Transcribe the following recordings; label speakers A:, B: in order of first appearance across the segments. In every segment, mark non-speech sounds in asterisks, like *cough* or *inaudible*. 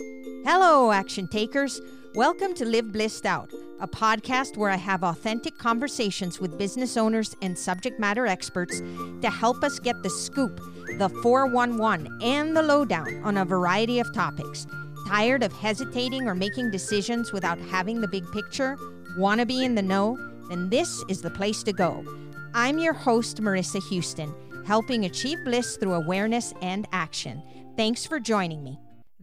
A: Hello, action takers. Welcome to Live Blissed Out, a podcast where I have authentic conversations with business owners and subject matter experts to help us get the scoop, the 411, and the lowdown on a variety of topics. Tired of hesitating or making decisions without having the big picture? Want to be in the know? Then this is the place to go. I'm your host, Marissa Houston, helping achieve bliss through awareness and action. Thanks for joining me.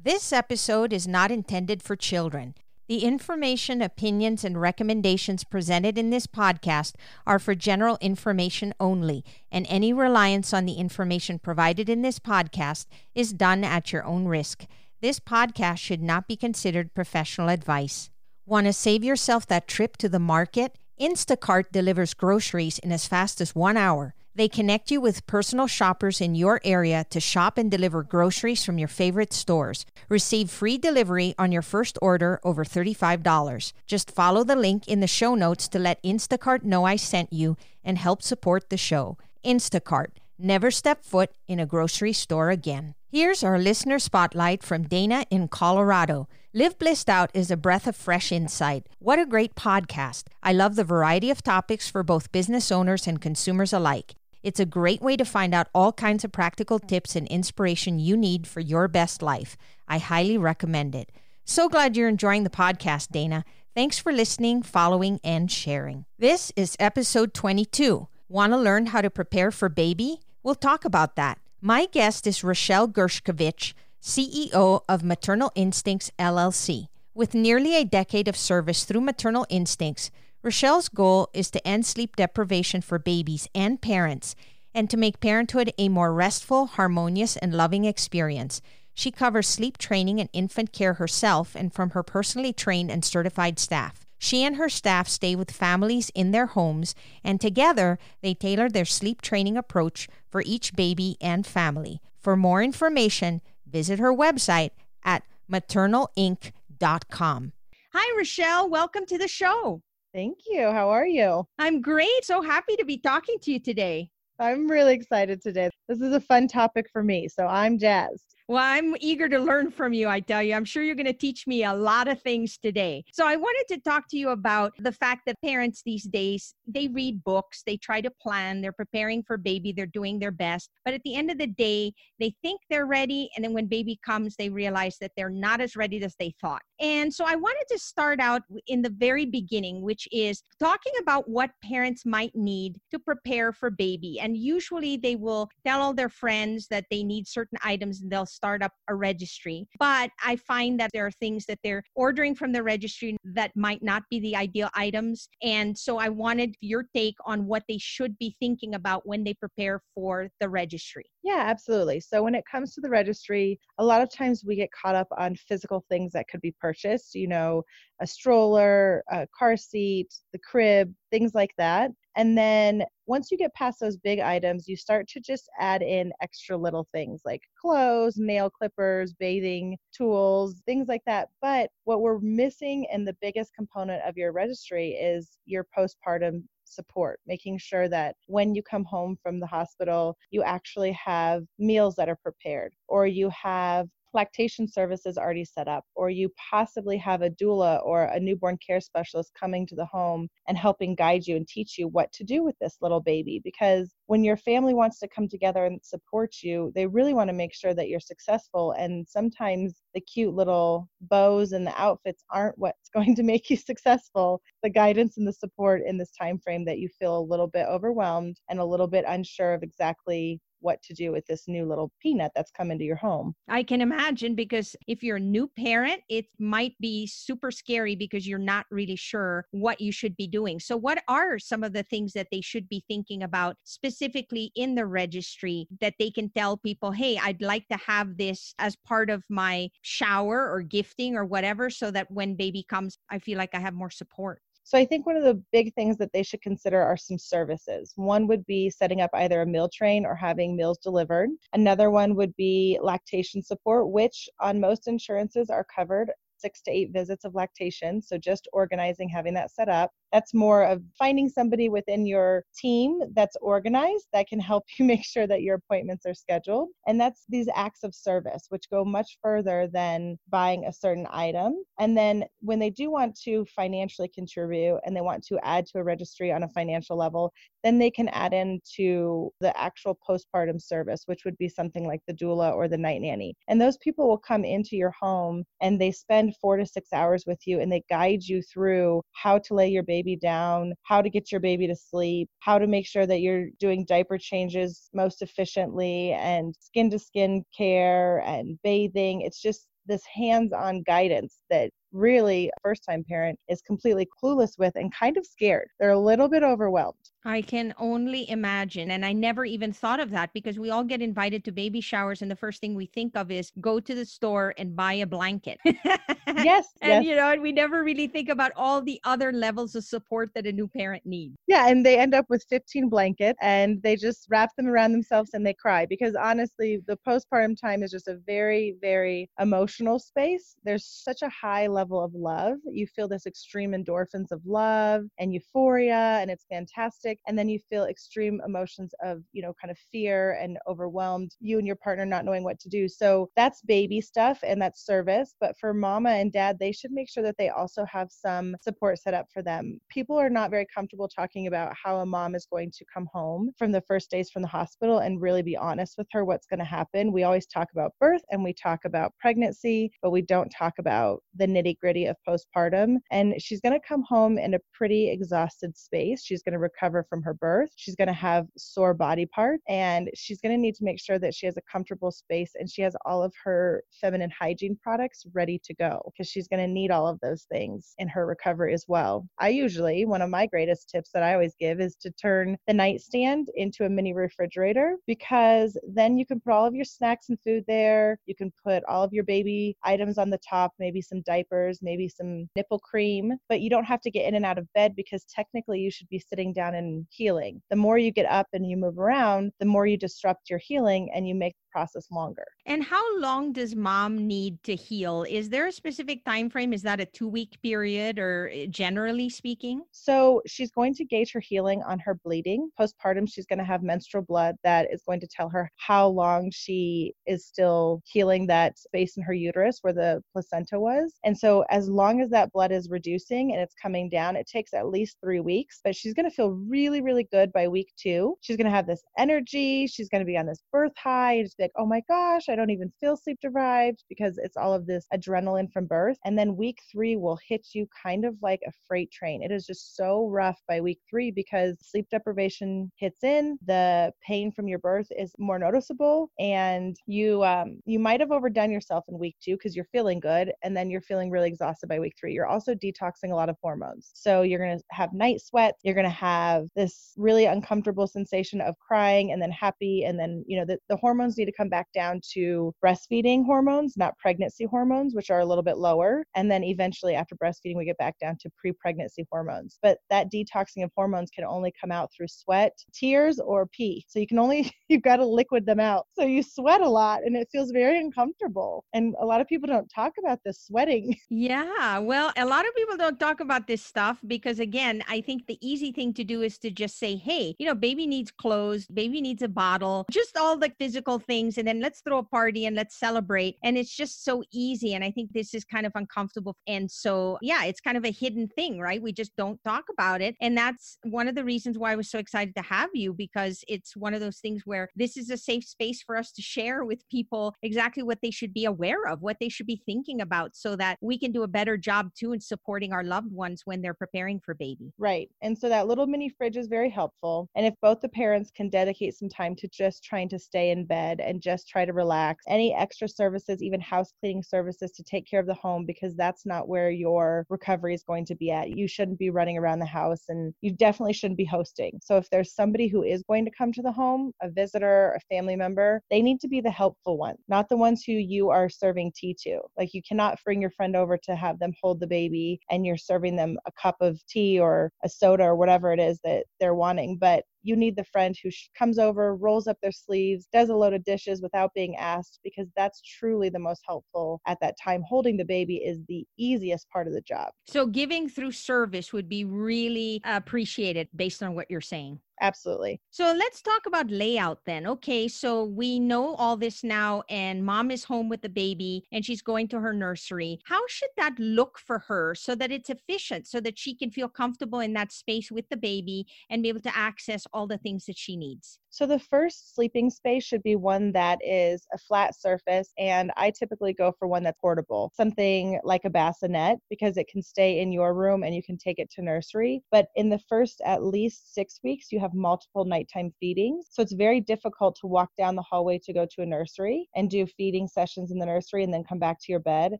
A: This episode is not intended for children. The information, opinions, and recommendations presented in this podcast are for general information only, and any reliance on the information provided in this podcast is done at your own risk. This podcast should not be considered professional advice. Want to save yourself that trip to the market? Instacart delivers groceries in as fast as one hour. They connect you with personal shoppers in your area to shop and deliver groceries from your favorite stores. Receive free delivery on your first order over $35. Just follow the link in the show notes to let Instacart know I sent you and help support the show. Instacart. Never step foot in a grocery store again. Here's our listener spotlight from Dana in Colorado. Live Blissed Out is a breath of fresh insight. What a great podcast. I love the variety of topics for both business owners and consumers alike. It's a great way to find out all kinds of practical tips and inspiration you need for your best life. I highly recommend it. So glad you're enjoying the podcast, Dana. Thanks for listening, following, and sharing. This is episode 22. Want to learn how to prepare for baby? We'll talk about that. My guest is Rochelle Gershkovich, CEO of Maternal Instincts LLC. With nearly a decade of service through Maternal Instincts, Rochelle's goal is to end sleep deprivation for babies and parents and to make parenthood a more restful, harmonious, and loving experience. She covers sleep training and infant care herself and from her personally trained and certified staff. She and her staff stay with families in their homes, and together they tailor their sleep training approach for each baby and family. For more information, visit her website at maternalinc.com. Hi, Rochelle. Welcome to the show.
B: Thank you. How are you?
A: I'm great. So happy to be talking to you today.
B: I'm really excited today. This is a fun topic for me, so I'm jazzed.
A: Well, I'm eager to learn from you, I tell you. I'm sure you're going to teach me a lot of things today. So, I wanted to talk to you about the fact that parents these days, they read books, they try to plan, they're preparing for baby, they're doing their best. But at the end of the day, they think they're ready. And then when baby comes, they realize that they're not as ready as they thought. And so, I wanted to start out in the very beginning, which is talking about what parents might need to prepare for baby. And usually they will tell all their friends that they need certain items and they'll start up a registry. But I find that there are things that they're ordering from the registry that might not be the ideal items. And so I wanted your take on what they should be thinking about when they prepare for the registry.
B: Yeah, absolutely. So when it comes to the registry, a lot of times we get caught up on physical things that could be purchased, you know, a stroller, a car seat, the crib, things like that. And then once you get past those big items, you start to just add in extra little things like clothes, nail clippers, bathing tools, things like that. But what we're missing and the biggest component of your registry is your postpartum support, making sure that when you come home from the hospital, you actually have meals that are prepared or you have lactation services already set up, or you possibly have a doula or a newborn care specialist coming to the home and helping guide you and teach you what to do with this little baby. Because when your family wants to come together and support you, they really want to make sure that you're successful. And sometimes the cute little bows and the outfits aren't what's *laughs* going to make you successful. The guidance and the support in this time frame that you feel a little bit overwhelmed and a little bit unsure of exactly what to do with this new little peanut that's come into your home.
A: I can imagine because if you're a new parent, it might be super scary because you're not really sure what you should be doing. So, what are some of the things that they should be thinking about specifically in the registry that they can tell people, hey, I'd like to have this as part of my shower or gifting or whatever, so that when baby comes, I feel like I have more support?
B: So I think one of the big things that they should consider are some services. One would be setting up either a meal train or having meals delivered. Another one would be lactation support, which on most insurances are covered six to eight visits of lactation. So just organizing, having that set up. That's more of finding somebody within your team that's organized that can help *laughs* you make sure that your appointments are scheduled. And that's these acts of service, which go much further than buying a certain item. And then when they do want to financially contribute and they want to add to a registry on a financial level, then they can add into the actual postpartum service, which would be something like the doula or the night nanny. And those people will come into your home and they spend four to six hours with you and they guide you through how to lay your baby down, how to get your baby to sleep, how to make sure that you're doing diaper changes most efficiently, and skin to skin care and bathing. It's just this hands on guidance that really first time parent is completely clueless with and kind of scared. They're a little bit overwhelmed.
A: I can only imagine. And I never even thought of that because we all get invited to baby showers. And the first thing we think of is go to the store and buy a blanket. *laughs*
B: yes.
A: and,
B: yes.
A: you know, and we never really think about all the other levels of support that a new parent needs.
B: Yeah. And they end up with 15 blankets and they just wrap them around themselves and they cry because honestly, the postpartum time is just a very, very emotional space. There's such a high level of love. You feel this extreme endorphins of love and euphoria, and it's fantastic. And then you feel extreme emotions of, you know, kind of fear and overwhelmed, you and your partner not knowing what to do. So that's baby stuff and that's service. But for mama and dad, they should make sure that they also have some support set up for them. People are not very comfortable talking about how a mom is going to come home from the first days from the hospital and really be honest with her what's going to happen. We always talk about birth and we talk about pregnancy, but we don't talk about the nitty gritty of postpartum. And she's going to come home in a pretty exhausted space. She's going to recover from her birth. She's going to have sore body parts and she's going to need to make sure that she has a comfortable space and she has all of her feminine hygiene products ready to go because she's going to need all of those things in her recovery as well. I usually, one of my greatest tips that I always give is to turn the nightstand into a mini refrigerator because then you can put all of your snacks and food there. You can put all of your baby items on the top, maybe some diapers, maybe some nipple cream, but you don't have to get in and out of bed because technically you should be sitting down and healing. The more you get up and you move around, the more you disrupt your healing and you make process longer.
A: And how long does mom need to heal? Is there a specific time frame? Is that a 2-week period or eh, generally speaking?
B: So, she's going to gauge her healing on her bleeding. Postpartum, she's going to have menstrual blood that is going to tell her how long she is still healing that space in her uterus where the placenta was. And so, as long as that blood is reducing and it's coming down, it takes at least 3 weeks, but she's going to feel really really good by week 2. She's going to have this energy, she's going to be on this birth high, and just be like, "Oh my gosh, I don't even feel sleep deprived because it's all of this adrenaline from birth. And then week three will hit you kind of like a freight train. It is just so rough by week three because sleep deprivation hits in, the pain from your birth is more noticeable, and you um, you might have overdone yourself in week two because you're feeling good, and then you're feeling really exhausted by week three. You're also detoxing a lot of hormones, so you're gonna have night sweats. You're gonna have this really uncomfortable sensation of crying, and then happy, and then you know the, the hormones need to come back down to breastfeeding hormones, not pregnancy hormones, which are a little bit lower. And then eventually, after breastfeeding, we get back down to pre pregnancy hormones. But that detoxing of hormones can only come out through sweat, tears, or pee. So you can only, *laughs* you've got to liquid them out. So you sweat a lot and it feels very uncomfortable. And a lot of people don't talk about this sweating. *laughs*
A: Yeah. Well, a lot of people don't talk about this stuff because, again, I think the easy thing to do is to just say, hey, you know, baby needs clothes, baby needs a bottle, just all the physical things. And then let's throw a party and let's celebrate. And it's just so easy. And I think this is kind of uncomfortable. And so, yeah, it's kind of a hidden thing, right? We just don't talk about it. And that's one of the reasons why I was so excited to have you because it's one of those things where this is a safe space for us to share with people exactly what they should be aware of, what they should be thinking about so that we can do a better job too in supporting our loved ones when they're preparing for baby.
B: Right. And so that little mini fridge is very helpful. And if both the parents can dedicate some time to just trying to stay in bed and just try to relax, any extra services, even house cleaning services to take care of the home, because that's not where your recovery is going to be at. You shouldn't be running around the house and you definitely shouldn't be hosting. So if there's somebody who is going to come to the home, a visitor, a family member, they need to be the helpful one, not the ones who you are serving tea to. Like you cannot bring your friend over to have them hold the baby and you're serving them a cup of tea or a soda or whatever it is that they're wanting. But you need the friend who comes over, rolls up their sleeves, does a load of dishes without being asked, because that's truly the most helpful at that time. Holding the baby is the easiest part of the job.
A: So, giving through service would be really appreciated based on what you're saying.
B: Absolutely.
A: So let's talk about layout then. Okay, so we know all this now, and mom is home with the baby and she's going to her nursery. How should that look for her so that it's efficient, so that she can feel comfortable in that space with the baby and be able to access all the things that she needs?
B: So the first sleeping space should be one that is a flat surface, and I typically go for one that's portable, something like a bassinet because it can stay in your room and you can take it to nursery. But in the first at least six weeks, you have multiple nighttime feedings. So it's very difficult to walk down the hallway to go to a nursery and do feeding sessions in the nursery and then come back to your bed.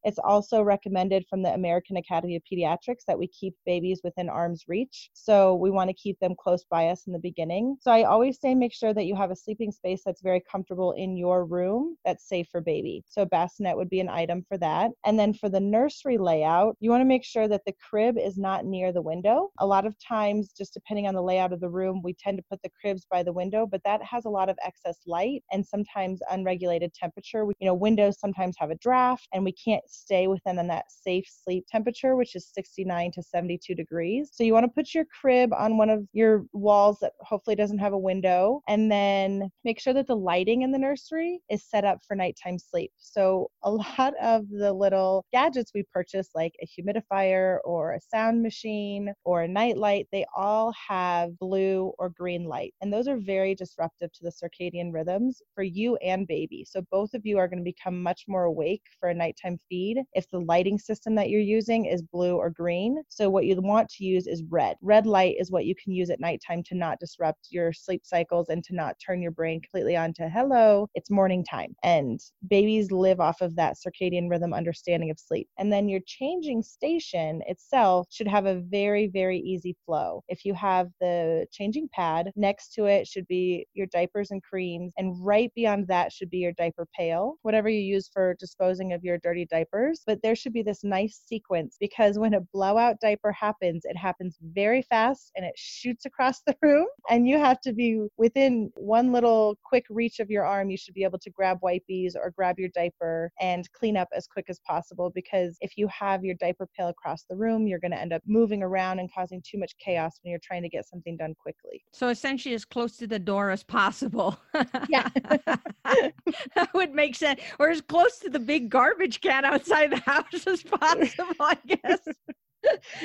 B: It's also recommended from the American Academy of Pediatrics that we keep babies within arm's reach. So we want to keep them close by us in the beginning. So I always say make sure that you have a sleeping space that's very comfortable in your room that's safe for baby. So a bassinet would be an item for that. And then for the nursery layout, you want to make sure that the crib is not near the window. A lot of times, just depending on the layout of the room, we tend to put the cribs by the window, but that has a lot of excess light and sometimes unregulated temperature. We, you know, windows sometimes have a draft and we can't stay within that safe sleep temperature, which is 69 to 72 degrees. So you want to put your crib on one of your walls that hopefully doesn't have a window and then make sure that the lighting in the nursery is set up for nighttime sleep. So a *laughs* lot of the little gadgets we purchase like a humidifier or a sound machine or a night light, they all have blue or green light. And those are very disruptive to the circadian rhythms for you and baby. So both of you are going to become much more awake for a nighttime feed if the lighting system that you're using is blue or green. So what you want to use is red. Red light is what you can use at nighttime to not disrupt your sleep cycles and to not turn your brain completely on to hello, it's morning time. And babies live off of that circadian rhythm understanding of sleep. And then your changing station itself should have a very, very easy flow. If you have the changing pad, pad. Next to it should be your diapers and creams. And right beyond that should be your diaper pail, whatever you use for disposing of your dirty diapers. But there should be this nice sequence because when a blowout diaper happens, it happens very fast and it shoots across the room. And you have to be within one little quick reach of your arm. You should be able to grab wipies or grab your diaper and clean up as quick as possible because if you have your diaper pail across the room, you're going to end up moving around and causing too much chaos when you're trying to get something done quickly.
A: So essentially, as close to the door as possible.
B: Yeah. *laughs*
A: that would make sense. Or as close to the big garbage can outside the house as possible, I guess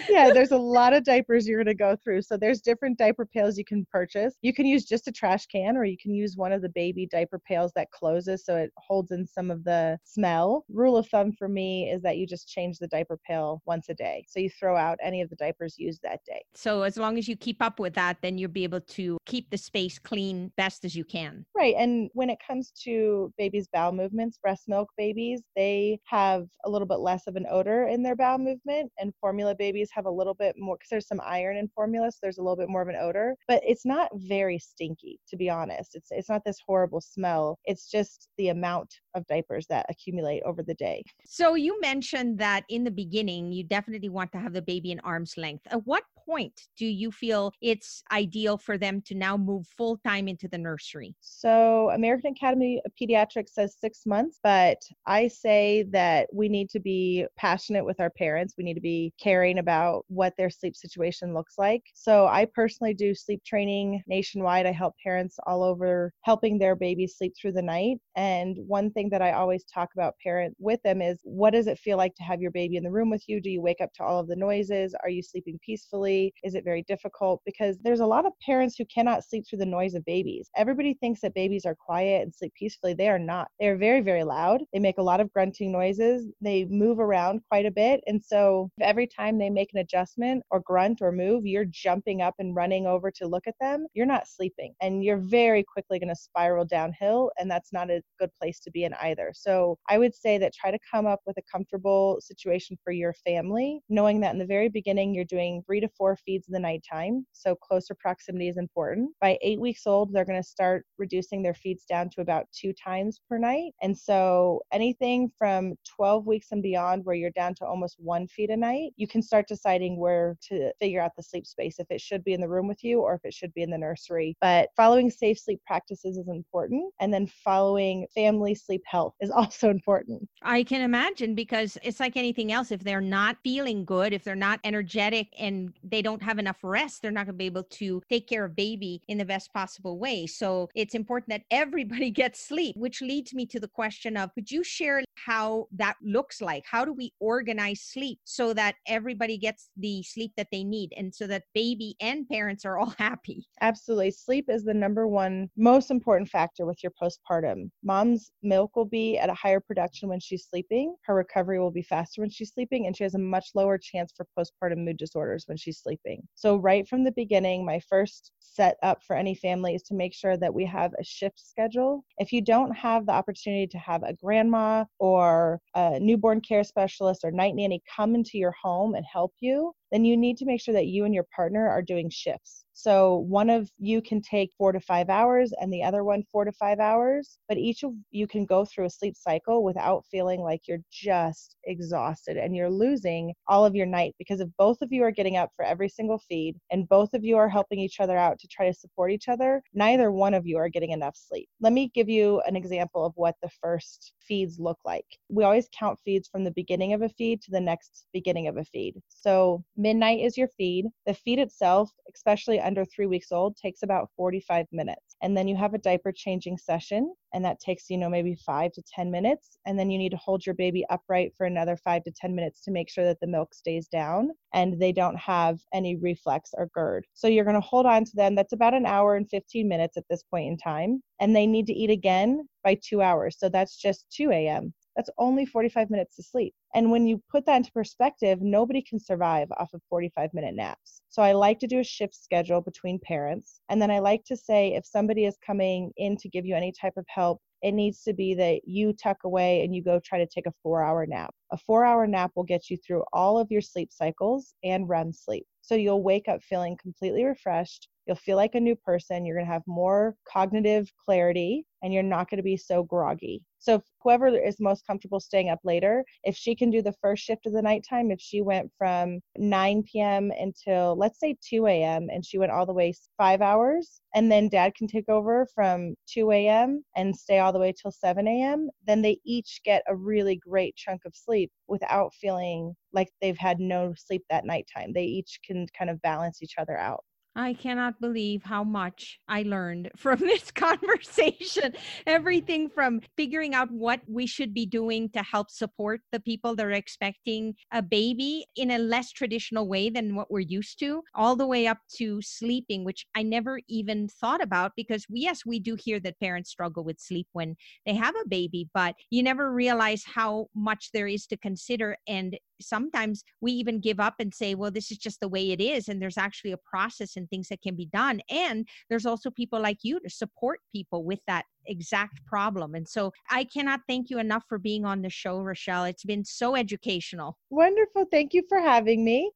B: yeah, there's a lot of diapers you're going to go through. So there's different diaper pails you can purchase. You can use just a trash can or you can use one of the baby diaper pails that closes so it holds in some of the smell. Rule of thumb for me is that you just change the diaper pail once a day. So you throw out any of the diapers used that day.
A: So as long as you keep up with that, then you'll be able to keep the space clean best as you can.
B: Right. And when it comes to babies' bowel movements, breast milk babies, they have a little bit less of an odor in their bowel movement and formula formula babies have a little bit more because there's some iron in formula, so there's a little bit more of an odor. But it's not very stinky, to be honest. It's it's not this horrible smell. It's just the amount of diapers that accumulate over the day.
A: So you mentioned that in the beginning, you definitely want to have the baby in arm's length. At what point do you feel it's ideal for them to now move full time into the nursery?
B: So, American Academy of Pediatrics says six months, but I say that we need to be passionate with our parents. We need to be caring about what their sleep situation looks like. So, I personally do sleep training nationwide. I help parents all over helping their babies sleep through the night. And one thing that I always talk about parent with them is what does it feel like to have your baby in the room with you? Do you wake up to all of the noises? Are you sleeping peacefully? Is it very difficult? Because there's a lot of parents who cannot sleep through the noise of babies. Everybody thinks that babies are quiet and sleep peacefully. They are not. They are very, very loud. They make a lot of grunting noises. They move around quite a bit. And so every time they make an adjustment or grunt or move, you're jumping up and running over to look at them. You're not sleeping and you're very quickly going to spiral downhill. And that's not a good place to be in either. So I would say that try to come up with a comfortable situation for your family, knowing that in the very beginning you're doing three to four feeds in the nighttime. So closer proximity is important. By eight weeks old, they're going to start reducing their feeds down to about two times per night. And so anything from 12 weeks and beyond, where you're down to almost one feed a night, you can start deciding where to figure out the sleep space, if it should be in the room with you or if it should be in the nursery. But following safe sleep practices is important. And then following family sleep health is *laughs* also important.
A: I can imagine because it's like anything else. If they're not feeling good, if they're not energetic and they don't have enough rest, they're not going to be able to take care of baby in the best possible way. So it's important that everybody *laughs* gets sleep, which leads me to the question of could you share how that looks like? How do we organize sleep so that everybody gets the sleep that they need and so that baby and parents are *laughs* all happy?
B: Absolutely. Sleep is the number one most important factor with your postpartum. Mom's milk will be at a higher production when she's sleeping. Her recovery will be faster when she's sleeping, and she has a much lower chance for postpartum mood disorders when she's sleeping. So, right from the beginning, my first set up for any family is to make sure that we have a shift schedule. If you don't have the opportunity to have a grandma or a newborn care specialist or night nanny come into your home and help you, then you need to make sure that you and your partner are doing shifts. So one of you can take four to five hours and the other one four to five hours, but each of you can go through a sleep cycle without feeling like you're just exhausted and you're losing all of your night because if both of you are getting up for every single feed and both of you are helping each other out to try to support each other, neither one of you are getting enough sleep. Let me give you an example of what the first feeds look like. We always count feeds from the beginning of a feed to the next beginning of a feed. So midnight is your feed. The feed itself, especially under three weeks old, takes about 45 minutes. And then you have a diaper changing session, and that takes, you know, maybe five to 10 minutes. And then you need to hold your baby upright for another five to 10 minutes to make sure that the milk stays down and they don't have any reflux or GERD. So you're going to hold on to them. That's about an hour and 15 minutes at this point in time. And they need to eat again by two hours. So that's just 2 a.m. That's only 45 minutes to sleep. And when you put that into perspective, nobody can survive off of 45 minute naps. So I like to do a shift schedule between parents. And then I like to say if somebody is coming in to give you any type of help, it needs to be that you tuck away and you go try to take a four hour nap. A four hour nap will get you through all of your sleep cycles and REM sleep. So you'll wake up feeling completely refreshed. You'll feel like a new person. You're going to have more cognitive clarity and you're not going to be so groggy. So whoever is most comfortable staying up later, if she can do the first shift of the nighttime, if she went from 9 p.m. until let's say 2 a.m. and she went all the way five hours, and then dad can take over from 2 a.m. and stay all the way till 7 a.m., then they each get a really great chunk of sleep without feeling like they've had no sleep that nighttime. They each can kind of balance each other out.
A: I cannot believe how much I learned *laughs* from this conversation. Everything from figuring out what we should be doing to help support the people that are expecting a baby in a less traditional way than what we're used to, all the way up to sleeping, which I never even thought about because, yes, we do hear that parents struggle with sleep when they have a baby, but you never realize how much there is to consider. And sometimes we even give up and say, well, this is just the way it is. And there's actually a process and things that can be done. And there's also people like you to support people with that exact problem. And so I cannot thank you enough for being on the show, Rochelle. It's been so educational.
B: Wonderful. Thank you for having me.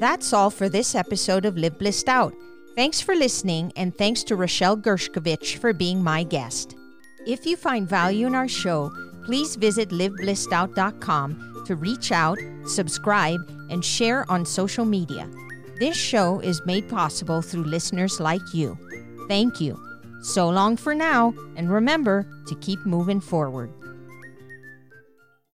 A: That's all for this episode of Live Blissed Out. Thanks for listening, and thanks to Rochelle Gershkovich for being my guest. If you find value in our show, please visit liveblissedout.com to reach out, subscribe, and share on social media. This show is made possible through listeners like you. Thank you. So long for now, and remember to keep moving forward.